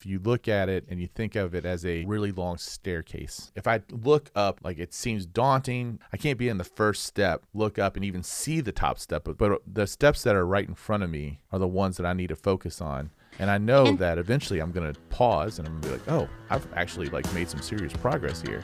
if you look at it and you think of it as a really long staircase, if I look up, like it seems daunting, I can't be in the first step, look up and even see the top step, but the steps that are right in front of me are the ones that I need to focus on. And I know and- that eventually I'm going to pause and I'm going to be like, oh, I've actually like made some serious progress here.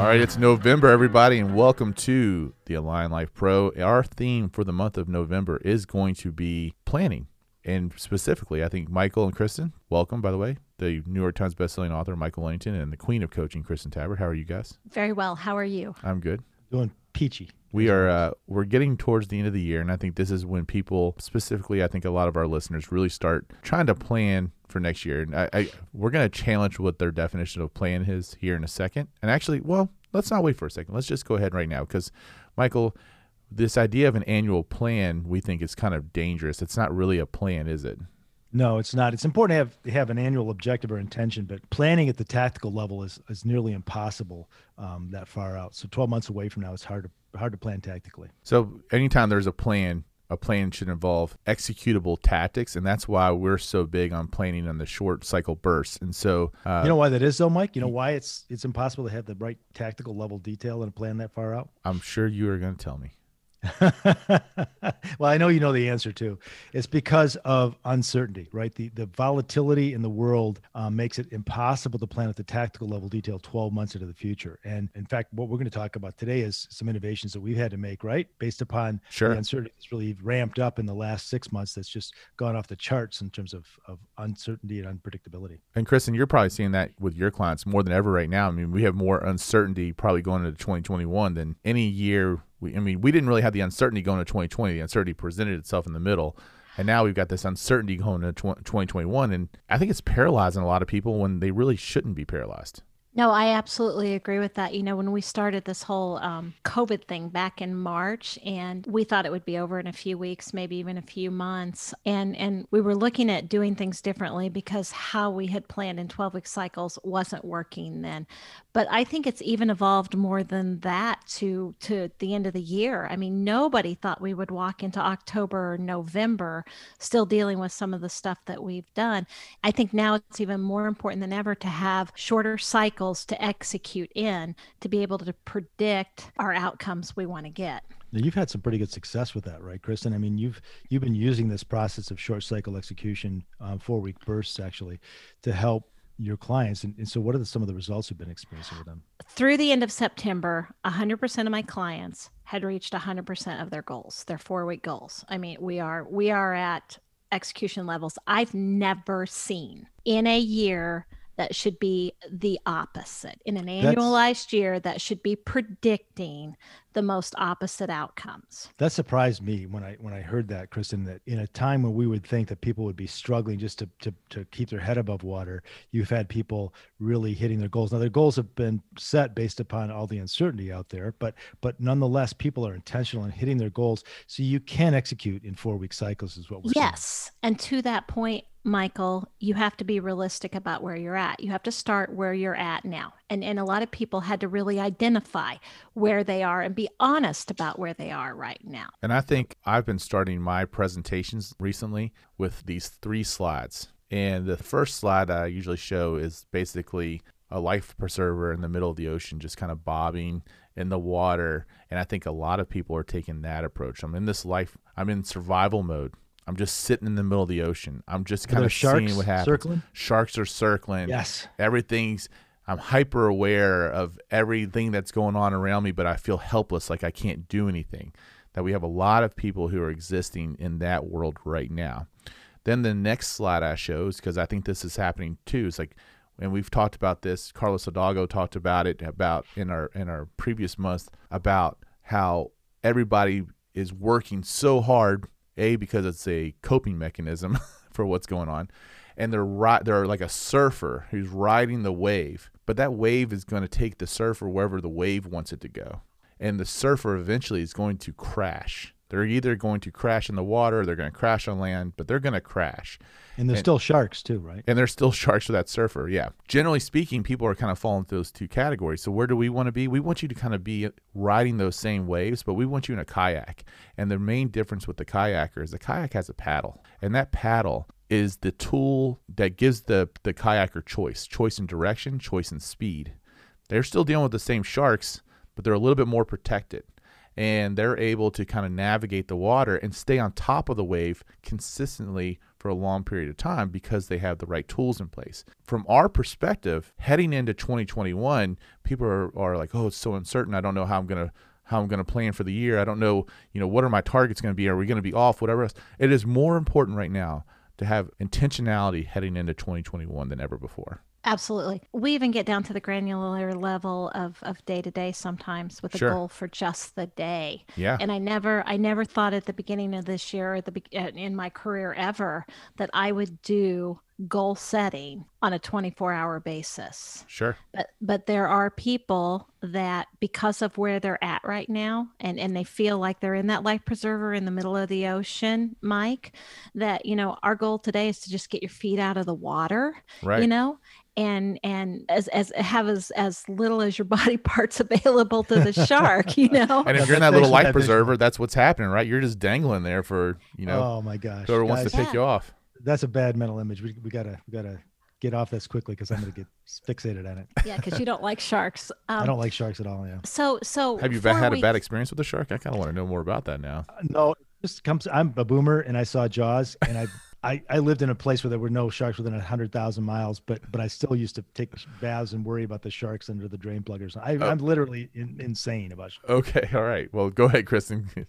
All right, it's November, everybody, and welcome to the Align Life Pro. Our theme for the month of November is going to be planning. And specifically, I think Michael and Kristen, welcome, by the way, the New York Times bestselling author Michael Langton and the queen of coaching, Kristen Tabbert. How are you guys? Very well. How are you? I'm good. Doing peachy. We are uh, we're getting towards the end of the year, and I think this is when people, specifically, I think a lot of our listeners, really start trying to plan for next year. And I, I we're going to challenge what their definition of plan is here in a second. And actually, well, let's not wait for a second. Let's just go ahead right now because, Michael, this idea of an annual plan we think is kind of dangerous. It's not really a plan, is it? No, it's not. It's important to have have an annual objective or intention, but planning at the tactical level is is nearly impossible um, that far out. So, twelve months away from now, it's hard to hard to plan tactically. So, anytime there's a plan, a plan should involve executable tactics, and that's why we're so big on planning on the short cycle bursts. And so, uh, you know why that is, though, Mike. You know why it's it's impossible to have the right tactical level detail in a plan that far out. I'm sure you are going to tell me. well, I know you know the answer too. It's because of uncertainty, right? The the volatility in the world um, makes it impossible to plan at the tactical level detail 12 months into the future. And in fact, what we're going to talk about today is some innovations that we've had to make, right, based upon sure. the uncertainty that's really ramped up in the last six months. That's just gone off the charts in terms of of uncertainty and unpredictability. And Kristen, you're probably seeing that with your clients more than ever right now. I mean, we have more uncertainty probably going into 2021 than any year we, I mean, we didn't really have the uncertainty going to 2020. The uncertainty presented itself in the middle. And now we've got this uncertainty going to 2021. And I think it's paralyzing a lot of people when they really shouldn't be paralyzed. No, I absolutely agree with that. You know, when we started this whole um, COVID thing back in March, and we thought it would be over in a few weeks, maybe even a few months, and and we were looking at doing things differently because how we had planned in twelve week cycles wasn't working then. But I think it's even evolved more than that to to the end of the year. I mean, nobody thought we would walk into October or November still dealing with some of the stuff that we've done. I think now it's even more important than ever to have shorter cycles cycles to execute in to be able to predict our outcomes we want to get. Now, you've had some pretty good success with that, right, Kristen? I mean, you've you've been using this process of short cycle execution, um, four week bursts, actually, to help your clients. And, and so, what are the, some of the results you've been experiencing with them? Through the end of September, 100% of my clients had reached 100% of their goals, their four week goals. I mean, we are we are at execution levels I've never seen in a year that should be the opposite. In an annualized That's, year, that should be predicting the most opposite outcomes. That surprised me when I when I heard that, Kristen, that in a time when we would think that people would be struggling just to to, to keep their head above water, you've had people really hitting their goals. Now their goals have been set based upon all the uncertainty out there, but but nonetheless, people are intentional in hitting their goals. So you can execute in four week cycles, is what we're yes. Saying. And to that point, Michael, you have to be realistic about where you're at. You have to start where you're at now. And and a lot of people had to really identify where they are and be honest about where they are right now. And I think I've been starting my presentations recently with these three slides. And the first slide I usually show is basically a life preserver in the middle of the ocean just kind of bobbing in the water and i think a lot of people are taking that approach i'm in this life i'm in survival mode I'm just sitting in the middle of the ocean. I'm just kind of seeing what happens. Circling? Sharks are circling. Yes. Everything's I'm hyper aware of everything that's going on around me, but I feel helpless, like I can't do anything. That we have a lot of people who are existing in that world right now. Then the next slide I shows, because I think this is happening too, It's like and we've talked about this. Carlos Hidalgo talked about it about in our in our previous month about how everybody is working so hard a because it's a coping mechanism for what's going on, and they're they're like a surfer who's riding the wave, but that wave is going to take the surfer wherever the wave wants it to go, and the surfer eventually is going to crash. They're either going to crash in the water or they're going to crash on land, but they're going to crash. And there's And- still sharks too, right? And there's still sharks for that surfer. Yeah. Generally speaking, people are kind of falling into those two categories. So where do we want to be? We want you to kind of be riding those same waves, but we want you in a kayak. And the main difference with the kayaker is the kayak has a paddle. And that paddle is the tool that gives the, the kayaker choice, choice in direction, choice in speed. They're still dealing with the same sharks, but they're a little bit more protected. And they're able to kind of navigate the water and stay on top of the wave consistently for a long period of time because they have the right tools in place. From our perspective, heading into 2021, people are, are like, oh, it's so uncertain. I don't know how I'm going to how I'm going to plan for the year. I don't know, you know, what are my targets going to be? Are we going to be off? Whatever else. It is more important right now to have intentionality heading into 2021 than ever before. Absolutely. We even get down to the granular level of of day to day sometimes with a Sure. goal for just the day. Yeah. And I never I never thought at the beginning of this year or the be- in my career ever that I would do goal setting on a 24 hour basis. Sure. But but there are people that because of where they're at right now and and they feel like they're in that life preserver in the middle of the ocean, Mike, that you know, our goal today is to just get your feet out of the water Right. you know and and as as have as as little as your body parts available to the shark you know and if you're in that little life preserver, that's what's happening, right? You're just dangling there for, you know, oh my gosh. whoever wants to Guys, pick you off. That's a bad mental image. We, we gotta we gotta get off this quickly because I'm gonna get fixated on it. yeah because you don't like sharks um, I don't like sharks at all. Yeah. so so Have you four had a bad experience with a shark? I kind of want to know more about that now. No, it just comes. I'm a boomer, and I saw Jaws, and I, I, I lived in a place where there were no sharks within a hundred thousand miles, but but I still used to take baths and worry about the sharks under the drain plug or something. I, Oh. I'm literally in, insane about. Sharks. Okay, all right. Well, go ahead, Kristen.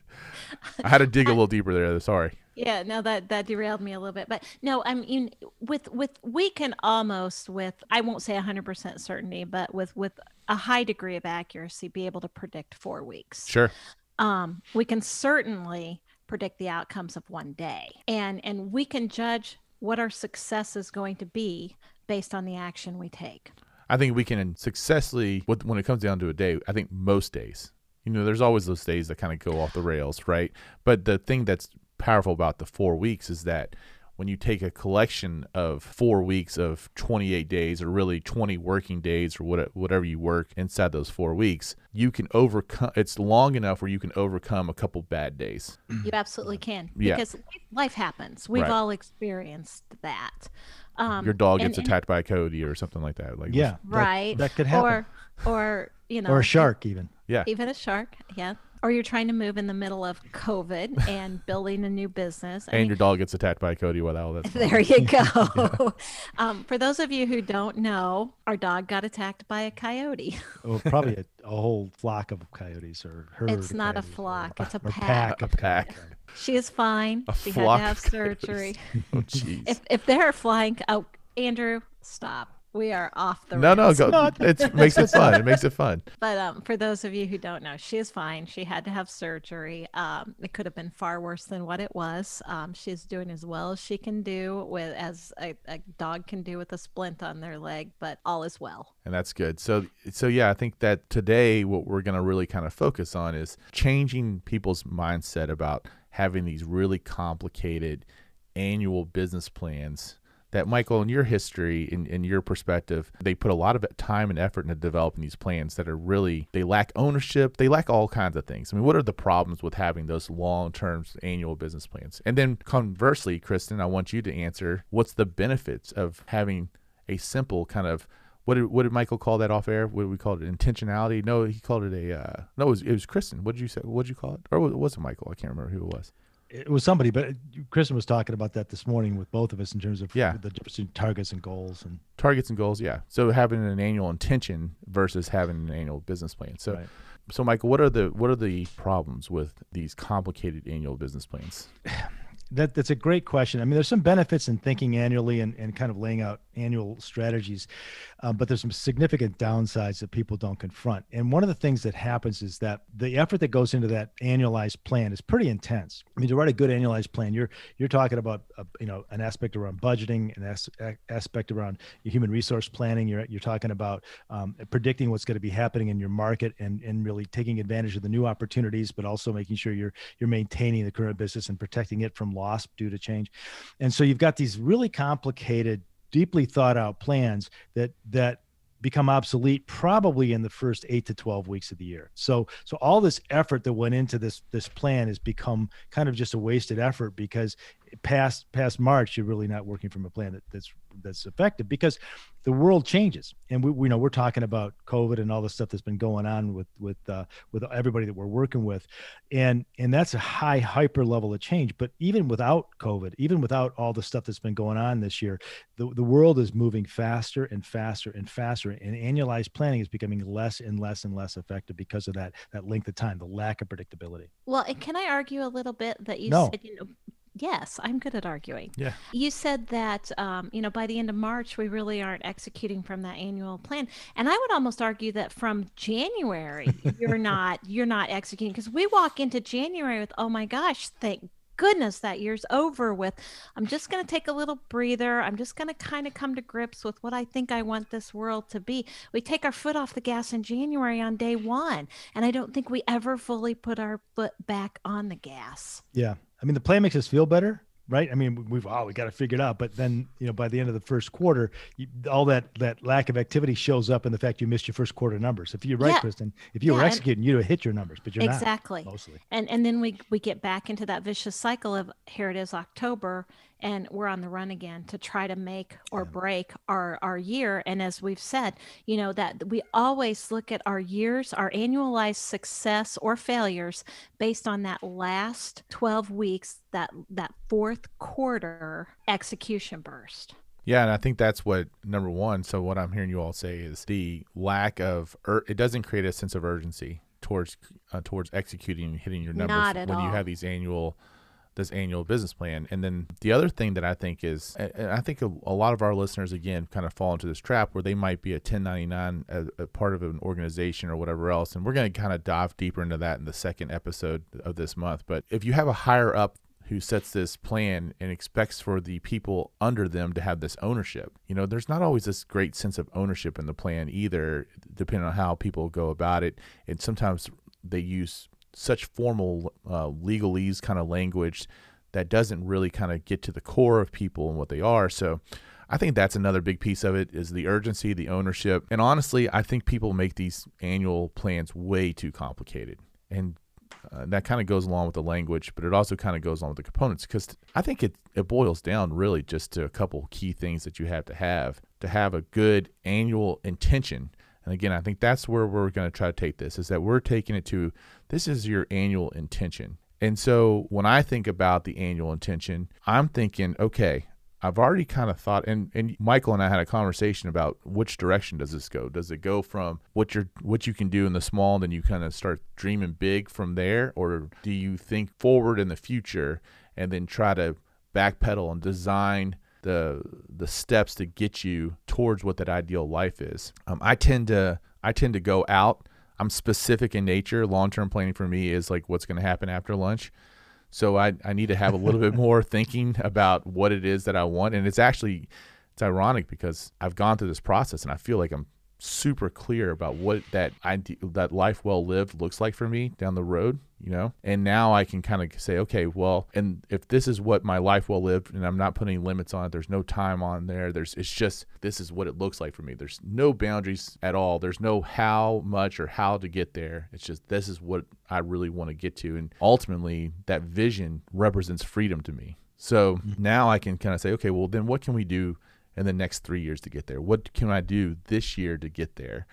I had to dig a little deeper there. Sorry. yeah no that that derailed me a little bit but no i mean with with we can almost with i won't say 100% certainty but with with a high degree of accuracy be able to predict four weeks Sure. um, we can certainly predict the outcomes of one day and and we can judge what our success is going to be based on the action we take I think we can successfully, when it comes down to a day, I think most days, you know, there's always those days that kind of go off the rails, right? But the thing that's powerful about the four weeks is that when you take a collection of four weeks of 28 days or really 20 working days or what, whatever you work inside those four weeks, you can overcome, it's long enough where you can overcome a couple bad days. you absolutely can Yeah. because life happens we've Right. all experienced that um, Your dog and- gets and- attacked by a coyote or something like that. Like, Yeah, that- right That, could happen, or or you know or a shark even. Yeah. even a shark yeah or you're trying to move in the middle of covid and building a new business I And mean, your dog gets attacked by a coyote while all that's there you go. Um, for those of you who don't know our dog got attacked by a coyote. Or probably a, a whole flock of coyotes or herd. it's not a coyotes or- flock it's a or pack. A pack. she is fine. A she had to have surgery. Oh, jeez. if if they're flying oh andrew stop we are off the No, no, go. It makes it fun. It makes it fun. But um, for those of you who don't know, she is fine. She had to have surgery. Um, it could have been far worse than what it was. Um, she's doing as well as she can do with as a, a dog can do with a splint on their leg, but all is well. And that's good. So, so yeah, I think that today what we're going to really kind of focus on is changing people's mindset about having these really complicated annual business plans. That Michael, in your history, in, in your perspective, they put a lot of time and effort into developing these plans that are really they lack ownership. They lack all kinds of things. I mean, what are the problems with having those long-term annual business plans? And then conversely, Kristen, I want you to answer what's the benefits of having a simple kind of what did what did Michael call that off air? What did we call it? Intentionality? No, he called it a uh, no. It was, it was Kristen. What did you say? What did you call it? Or was it Michael? I can't remember who it was. It was somebody, but Kristen was talking about that this morning with both of us in terms of Yeah. the difference between targets and goals. And Targets and goals. Yeah. So having an annual intention versus having an annual business plan. So Right. so Michael, what are the what are the problems with these complicated annual business plans? that that's a great question. I mean, there's some benefits in thinking annually and, and kind of laying out annual strategies, um, but there's some significant downsides that people don't confront. And one of the things that happens is that the effort that goes into that annualized plan is pretty intense. I mean, to write a good annualized plan, you're you're talking about uh, you know an aspect around budgeting, an as- aspect around human resource planning. You're you're talking about um, predicting what's going to be happening in your market and and really taking advantage of the new opportunities, but also making sure you're you're maintaining the current business and protecting it from loss due to change. And so you've got these really complicated deeply thought out plans that that become obsolete probably in the first 8 to 12 weeks of the year. So so all this effort that went into this this plan has become kind of just a wasted effort because past past March you're really not working from a plan that, that's that's effective because the world changes. And we, we know we're talking about covid and all the stuff that's been going on with with uh, with everybody that we're working with. And and that's a high hyper level of change. But even without covid even without all the stuff that's been going on this year the, the world is moving faster and faster and faster. And annualized planning is becoming less and less and less effective because of that that length of time the lack of predictability. Well and can i argue a little bit that you no. said you know Yes, I'm good at arguing. Yeah. You said that, um, you know, by the end of March, we really aren't executing from that annual plan, and I would almost argue that from January, you're not you're not executing because we walk into January with, oh my gosh, thank goodness that year's over with. I'm just going to take a little breather. I'm just going to kind of come to grips with what I think I want this world to be. We take our foot off the gas in January on day one, and I don't think we ever fully put our foot back on the gas. Yeah. I mean, the play makes us feel better, right? I mean, we've oh, we got to figure it out. But then, you know, by the end of the first quarter, you, all that that lack of activity shows up in the fact you missed your first quarter numbers. If you're right, Yeah. Kristen, if you Yeah, were executing, you'd have hit your numbers, but you're exactly. not mostly. and and then we we get back into that vicious cycle of here it is october and we're on the run again to try to make or break our our year. And as we've said you know that we always look at our years our annualized success or failures based on that last 12 weeks that that fourth quarter execution burst. Yeah, and I think that's what number one. So what I'm hearing you all say is the lack of ur- it doesn't create a sense of urgency towards uh, towards executing and hitting your numbers when you have these annual this annual business plan. And then the other thing that I think is, I think a, a lot of our listeners again kind of fall into this trap where they might be a 1099 as a part of an organization or whatever else. And we're going to kind of dive deeper into that in the second episode of this month. But if you have a higher up who sets this plan and expects for the people under them to have this ownership. You know, there's not always this great sense of ownership in the plan either, depending on how people go about it. And sometimes they use such formal uh, legalese kind of language that doesn't really kind of get to the core of people and what they are. So I think that's another big piece of it is the urgency, the ownership. And honestly, I think people make these annual plans way too complicated. And uh, that kind of goes along with the language, but it also kind of goes along with the components because I think it, it boils down really just to a couple key things that you have to have to have a good annual intention. And again, I think that's where we're going to try to take this is that we're taking it to this is your annual intention. And so when I think about the annual intention, I'm thinking, okay, I've already kind of thought, and, and Michael and I had a conversation about which direction does this go? Does it go from what you're what you can do in the small, and then you kind of start dreaming big from there, or do you think forward in the future and then try to backpedal and design the the steps to get you towards what that ideal life is? Um, I tend to I tend to go out. I'm specific in nature. Long term planning for me is like what's going to happen after lunch. So I, I need to have a little bit more thinking about what it is that I want. And it's actually it's ironic because I've gone through this process and I feel like I'm super clear about what that ide- that life well lived looks like for me down the road, you know. And now I can kind of say, okay, well, and if this is what my life well lived, and I'm not putting limits on it, there's no time on there. There's it's just this is what it looks like for me. There's no boundaries at all. There's no how much or how to get there. It's just this is what I really want to get to, and ultimately that vision represents freedom to me. So mm-hmm. now I can kind of say, okay, well, then what can we do in the next three years to get there? What can I do this year to get there?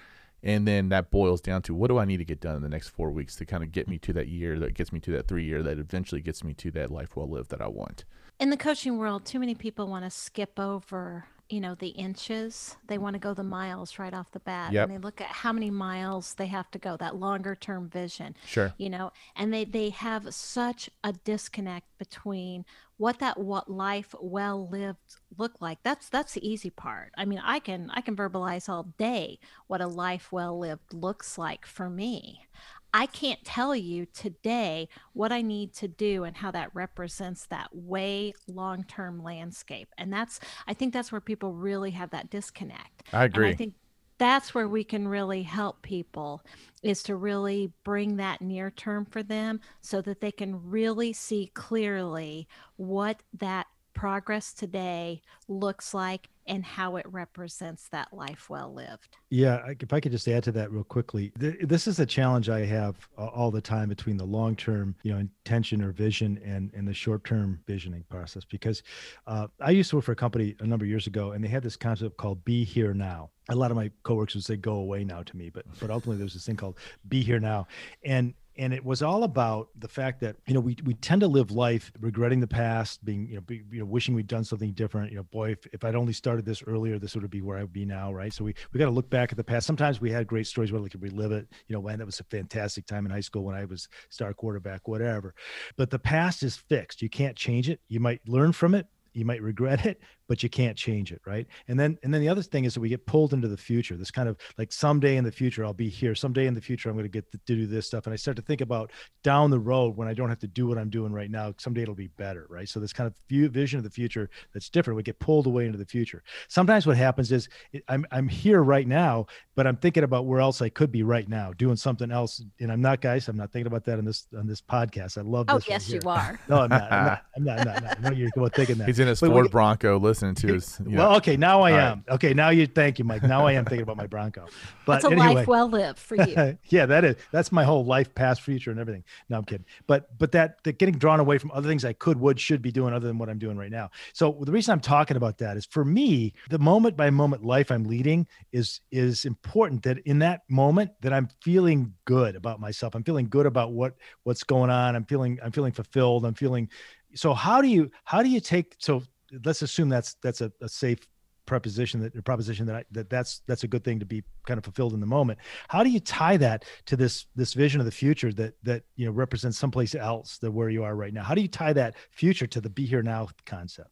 And then that boils down to what do I need to get done in the next four weeks to kind of get me to that year that gets me to that three year that eventually gets me to that life well lived that I want. in the coaching world, too many people want to skip over you know the inches they want to go the miles right off the bat Yep. and they look at how many miles they have to go that longer term vision Sure. you know and they they have such a disconnect between what that what life well lived look like that's that's the easy part i mean i can i can verbalize all day what a life well lived looks like for me i can't tell you today what i need to do and how that represents that way long term landscape and that's i think that's where people really have that disconnect I and agree. I think that's where we can really help people is to really bring that near term for them so that they can really see clearly what that progress today looks like and how it represents that life well lived. Yeah, if I could just add to that real quickly, th- this is a challenge I have uh, all the time between the long-term, you know, intention or vision and and the short-term visioning process. Because uh, I used to work for a company a number of years ago, and they had this concept called "Be Here Now." A lot of my coworkers would say "Go away now" to me, but but ultimately there's this thing called "Be Here Now," and and it was all about the fact that you know we, we tend to live life regretting the past being you know, be, you know wishing we'd done something different. You know boy if, if i'd only started this earlier this would be where i would be now right? So we we got to look back at the past. Sometimes we had great stories where we could relive it you know when that was a fantastic time in high school when i was star quarterback whatever. But the past is fixed. You can't change it. You might learn from it. You might regret it but you can't change it right and then and then the other thing is that we get pulled into the future this kind of like someday in the future i'll be here someday in the future i'm going to get to do this stuff and i start to think about down the road when i don't have to do what i'm doing right now someday it'll be better right so this kind of view, vision of the future that's different we get pulled away into the future sometimes what happens is i'm i'm here right now but i'm thinking about where else i could be right now doing something else and i'm not guys i'm not thinking about that on this on this podcast i love Oh, this yes, you are. no i'm not i'm not i'm not, I'm not, I'm not. I know you're thinking that He's in his But Ford Bronco listening to his. You know, well, okay, now I All right. am. Okay, now you thank you, Mike. Now I am thinking about my Bronco. But That's a anyway, life well lived for you. yeah, that is that's my whole life, past, future, and everything. No, I'm kidding. But but that that getting drawn away from other things I could, would, should be doing other than what I'm doing right now. So the reason I'm talking about that is for me, the moment by moment life I'm leading is is important. That in that moment that I'm feeling good about myself. I'm feeling good about what what's going on. I'm feeling I'm feeling fulfilled. I'm feeling. So how do you how do you take so let's assume that's that's a, a safe preposition that a proposition that I, that that's that's a good thing to be kind of fulfilled in the moment how do you tie that to this this vision of the future that that you know represents someplace else than where you are right now how do you tie that future to the be here now concept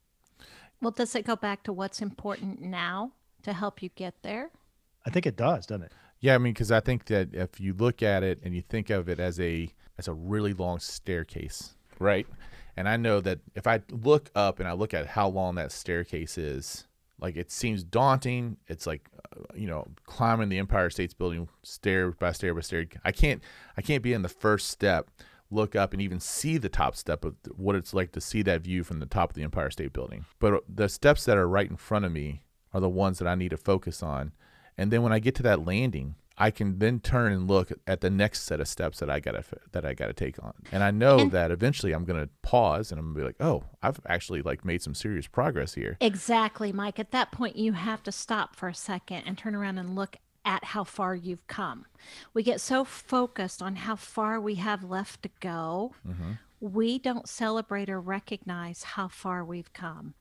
Well, does it go back to what's important now to help you get there? i think it does doesn't it Yeah, I mean, because I think that if you look at it and you think of it as a as a really long staircase, right? And I know that if I look up and I look at how long that staircase is, like it seems daunting. It's like uh, you know climbing the Empire State's Building stair by stair by stair. I can't I can't be in the first step, look up and even see the top step of what it's like to see that view from the top of the Empire State Building. But uh, the steps that are right in front of me are the ones that I need to focus on. And then when I get to that landing, I can then turn and look at the next set of steps that I gotta that I gotta take on. And I know And- that eventually I'm gonna pause and I'm gonna be like, oh, I've actually like made some serious progress here. Exactly, Mike. At that point, you have to stop for a second and turn around and look at how far you've come. We get so focused on how far we have left to go, hmm we don't celebrate or recognize how far we've come.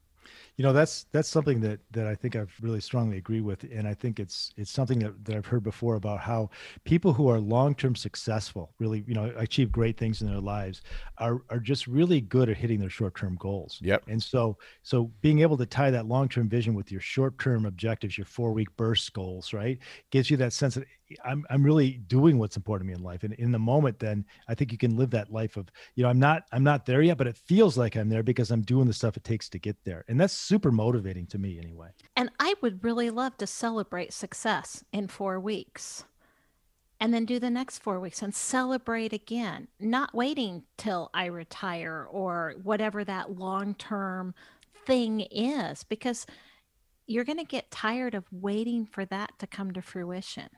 You know that's that's something that that i think i've really strongly agree with and i think it's it's something that, that i've heard before about how people who are long-term successful really you know achieve great things in their lives are are just really good at hitting their short-term goals Yep. and so so being able to tie that long-term vision with your short-term objectives your four-week burst goals right gives you that sense that i'm, I'm really doing what's important to me in life. And in the moment then i think you can live that life of you know i'm not i'm not there yet but it feels like i'm there because i'm doing the stuff it takes to get there. And that's super motivating to me anyway. And I would really love to celebrate success in four weeks and then do the next four weeks and celebrate again, not waiting till I retire or whatever that long term thing is, because you're going to get tired of waiting for that to come to fruition.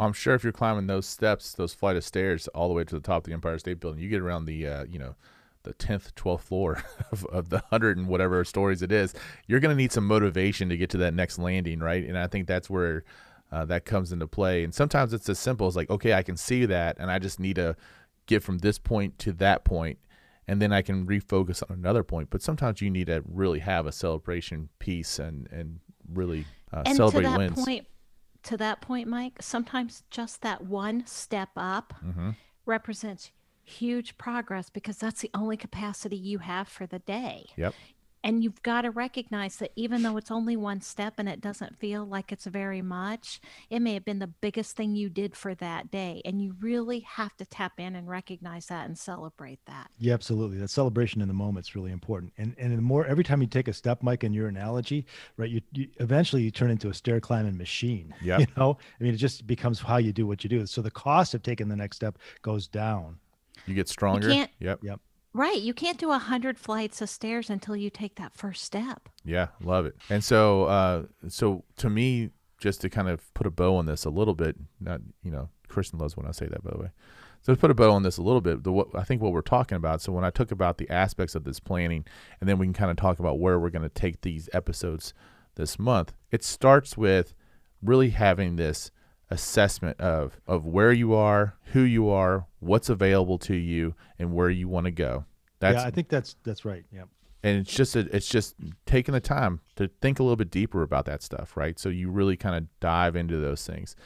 I'm sure if you're climbing those steps, those flight of stairs all the way to the top of the Empire State Building, you get around the uh, you know the tenth, twelfth floor of, of the hundred and whatever stories it is, you're going to need some motivation to get to that next landing, right? And I think that's where uh, that comes into play. And sometimes it's as simple as like, okay, I can see that, and I just need to get from this point to that point, and then I can refocus on another point. But sometimes you need to really have a celebration piece and and really uh, and celebrate wins. point to that point mike sometimes just that one step up hmm represents huge progress because that's the only capacity you have for the day Yep. And you've got to recognize that even though it's only one step and it doesn't feel like it's very much it may have been the biggest thing you did for that day and you really have to tap in and recognize that and celebrate that Yeah, absolutely. That celebration in the moment is really important. And and the more every time you take a step, Mike, in your analogy, right, you, you eventually you turn into a stair climbing machine. Yeah. You know, I mean, it just becomes how you do what you do. So the cost of taking the next step goes down. You get stronger. can't- Yep. Yep. Right you can't do a hundred flights of stairs until you take that first step Yeah, love it. And so, uh, so to me, just to kind of put a bow on this a little bit, not you know, Kristen loves when I say that, by the way. So to put a bow on this a little bit, the what I think what we're talking about. So when I talk about the aspects of this planning, and then we can kind of talk about where we're going to take these episodes this month. It starts with really having this assessment of of where you are, who you are, what's available to you, and where you want to go. That's yeah, I think that's that's right. Yeah. and it's just a, it's just taking the time to think a little bit deeper about that stuff right so you really kind of dive into those things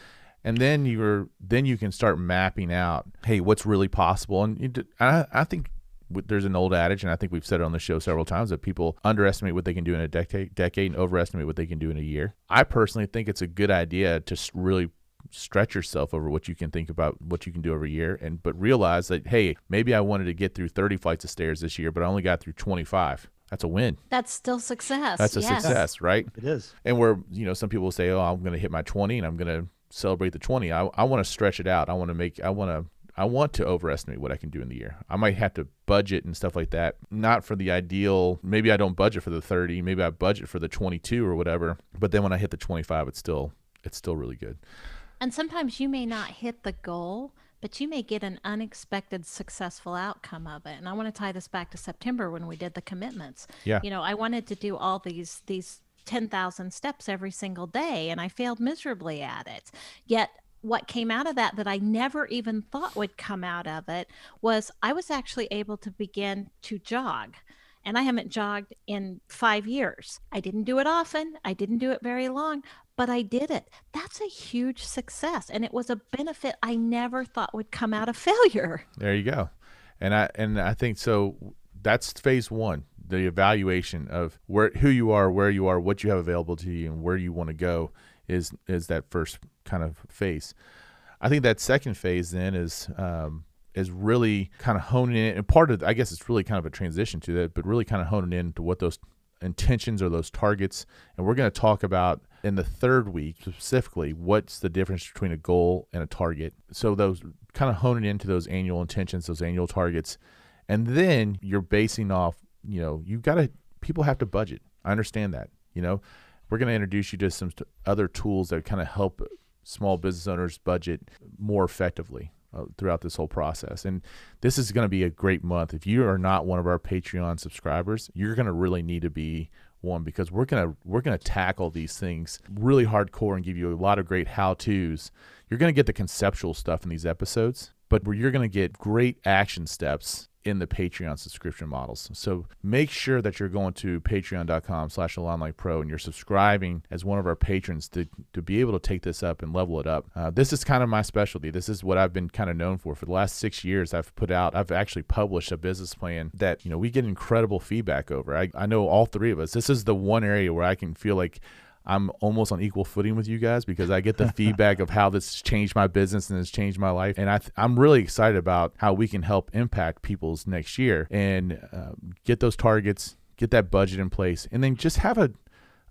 and then you're then you can start mapping out hey what's really possible and you, I, I think there's an old adage and i think we've said it on the show several times that people underestimate what they can do in a decade decade and overestimate what they can do in a year i personally think it's a good idea to really stretch yourself over what you can think about what you can do every year and but realize that hey maybe i wanted to get through 30 flights of stairs this year but i only got through 25 that's a win that's still success that's a yes. success right It is. and where you know some people say oh i'm going to hit my 20 and i'm going to celebrate the 20 i, I want to stretch it out i want to make i want to I want to overestimate what I can do in the year. I might have to budget and stuff like that. Not for the ideal. Maybe I don't budget for the 30. Maybe I budget for the 22 or whatever. But then when I hit the 25, it's still it's still really good. And sometimes you may not hit the goal, but you may get an unexpected successful outcome of it. And I want to tie this back to September when we did the commitments. Yeah. You know, I wanted to do all these these 10,000 steps every single day and I failed miserably at it. Yet what came out of that that I never even thought would come out of it was I was actually able to begin to jog. And I haven't jogged in five years. I didn't do it often. I didn't do it very long, but I did it. That's a huge success. And it was a benefit I never thought would come out of failure. There you go. And I and I think so that's phase 1, the evaluation of where who you are, where you are, what you have available to you and where you want to go is is that first kind of phase. I think that second phase then is um is really kind of honing in and part of I guess it's really kind of a transition to that, but really kind of honing in to what those intentions or those targets. And we're going to talk about in the third week specifically what's the difference between a goal and a target. So those kind of honing into those annual intentions those annual targets. And then you're basing off you know you got to people have to budget. I understand that you know. We're going to introduce you to some other tools that kind of help small business owners budget more effectively uh, throughout this whole process. And this is going to be a great month. If you are not one of our Patreon subscribers, you're going to really need to be one because we're going to we're going to tackle these things really hardcore and give you a lot of great how-tos. You're going to get the conceptual stuff in these episodes, but where you're going to get great action steps in the Patreon subscription models. So make sure that you're going to patreon.com slash pro and you're subscribing as one of our patrons to, to be able to take this up and level it up. Uh, this is kind of my specialty. This is what I've been kind of known for. For the last six years, I've put out, I've actually published a business plan that, you know, we get incredible feedback over. I, I know all three of us, this is the one area where I can feel like I'm almost on equal footing with you guys because I get the feedback of how this changed my business and has changed my life. And I th- I'm really excited about how we can help impact people's next year and uh, get those targets, get that budget in place, and then just have a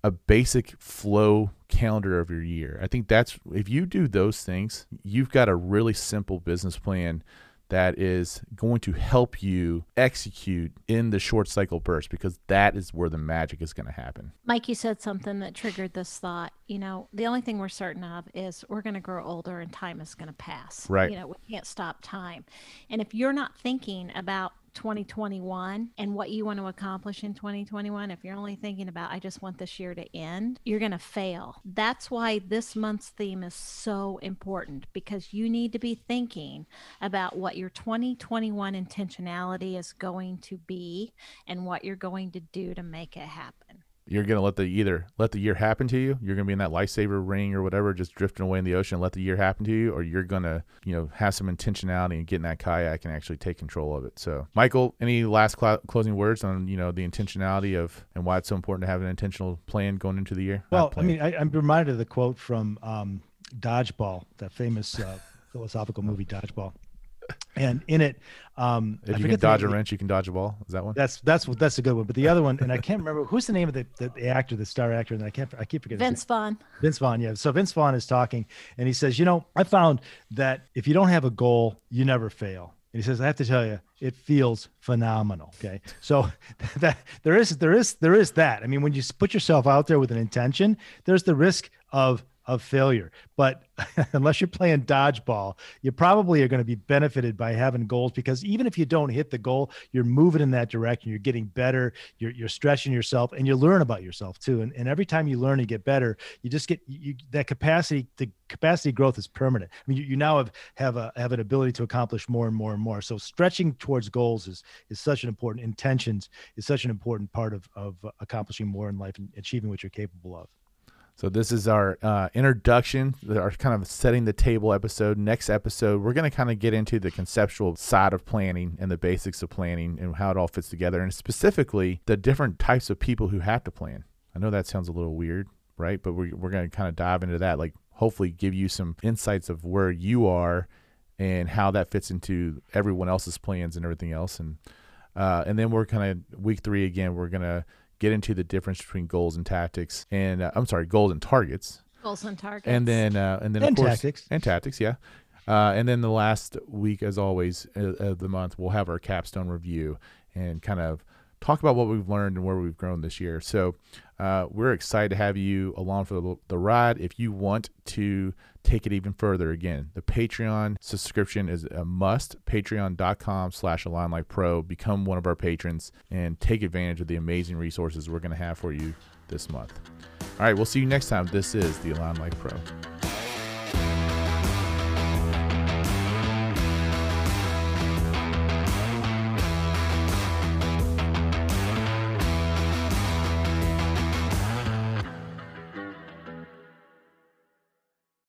a basic flow calendar of your year. I think that's if you do those things, you've got a really simple business plan that is going to help you execute in the short cycle burst because that is where the magic is going to happen. Mike, you said something that triggered this thought. You know, the only thing we're certain of is we're going to grow older and time is going to pass. Right. You know, we can't stop time. And if you're not thinking about 2021 and what you want to accomplish in 2021, if you're only thinking about, I just want this year to end, you're going to fail. That's why this month's theme is so important because you need to be thinking about what your 2021 intentionality is going to be and what you're going to do to make it happen. You're gonna let the either let the year happen to you. You're gonna be in that lifesaver ring or whatever, just drifting away in the ocean, let the year happen to you, or you're gonna you know have some intentionality and get in that kayak and actually take control of it. So, Michael, any last cl- closing words on you know the intentionality of and why it's so important to have an intentional plan going into the year? Well, I mean, I, am reminded of the quote from um, Dodgeball, that famous uh, philosophical movie Dodgeball and in it, um, if you can dodge a wrench, you can dodge a ball. Is that one? That's that's that's a good one. But the other one, and I can't remember who's the name of the, the, the actor, the star actor, and I can't I keep forgetting. Vince Vaughn. Vince Vaughn, yeah. So Vince Vaughn is talking, and he says, you know, I found that if you don't have a goal, you never fail. And he says, I have to tell you, it feels phenomenal. Okay. So that there is there is there is that. I mean, when you put yourself out there with an intention, there's the risk of of failure. But unless you're playing dodgeball, you probably are going to be benefited by having goals because even if you don't hit the goal, you're moving in that direction. You're getting better. You're, you're stretching yourself and you learn about yourself too. And, and every time you learn and get better, you just get you, that capacity. The capacity growth is permanent. I mean, you, you now have have a have an ability to accomplish more and more and more. So stretching towards goals is is such an important intentions is such an important part of of accomplishing more in life and achieving what you're capable of. So this is our uh, introduction, our kind of setting the table episode. Next episode, we're going to kind of get into the conceptual side of planning and the basics of planning and how it all fits together, and specifically the different types of people who have to plan. I know that sounds a little weird, right? But we're, we're going to kind of dive into that, like hopefully give you some insights of where you are and how that fits into everyone else's plans and everything else. And uh, and then we're kind of week three again. We're gonna get into the difference between goals and tactics, and uh, I'm sorry, goals and targets. Goals and targets. And then uh, and then and of course tactics. and tactics, yeah. Uh, and then the last week, as always, uh, of the month, we'll have our capstone review and kind of talk about what we've learned and where we've grown this year. So uh, we're excited to have you along for the, the, ride. If you want to take it even further, again, the Patreon subscription is a must. Patreon.com slash Pro. Become one of our patrons and take advantage of the amazing resources we're going to have for you this month. All right, we'll see you next time. This is the Align Life Pro.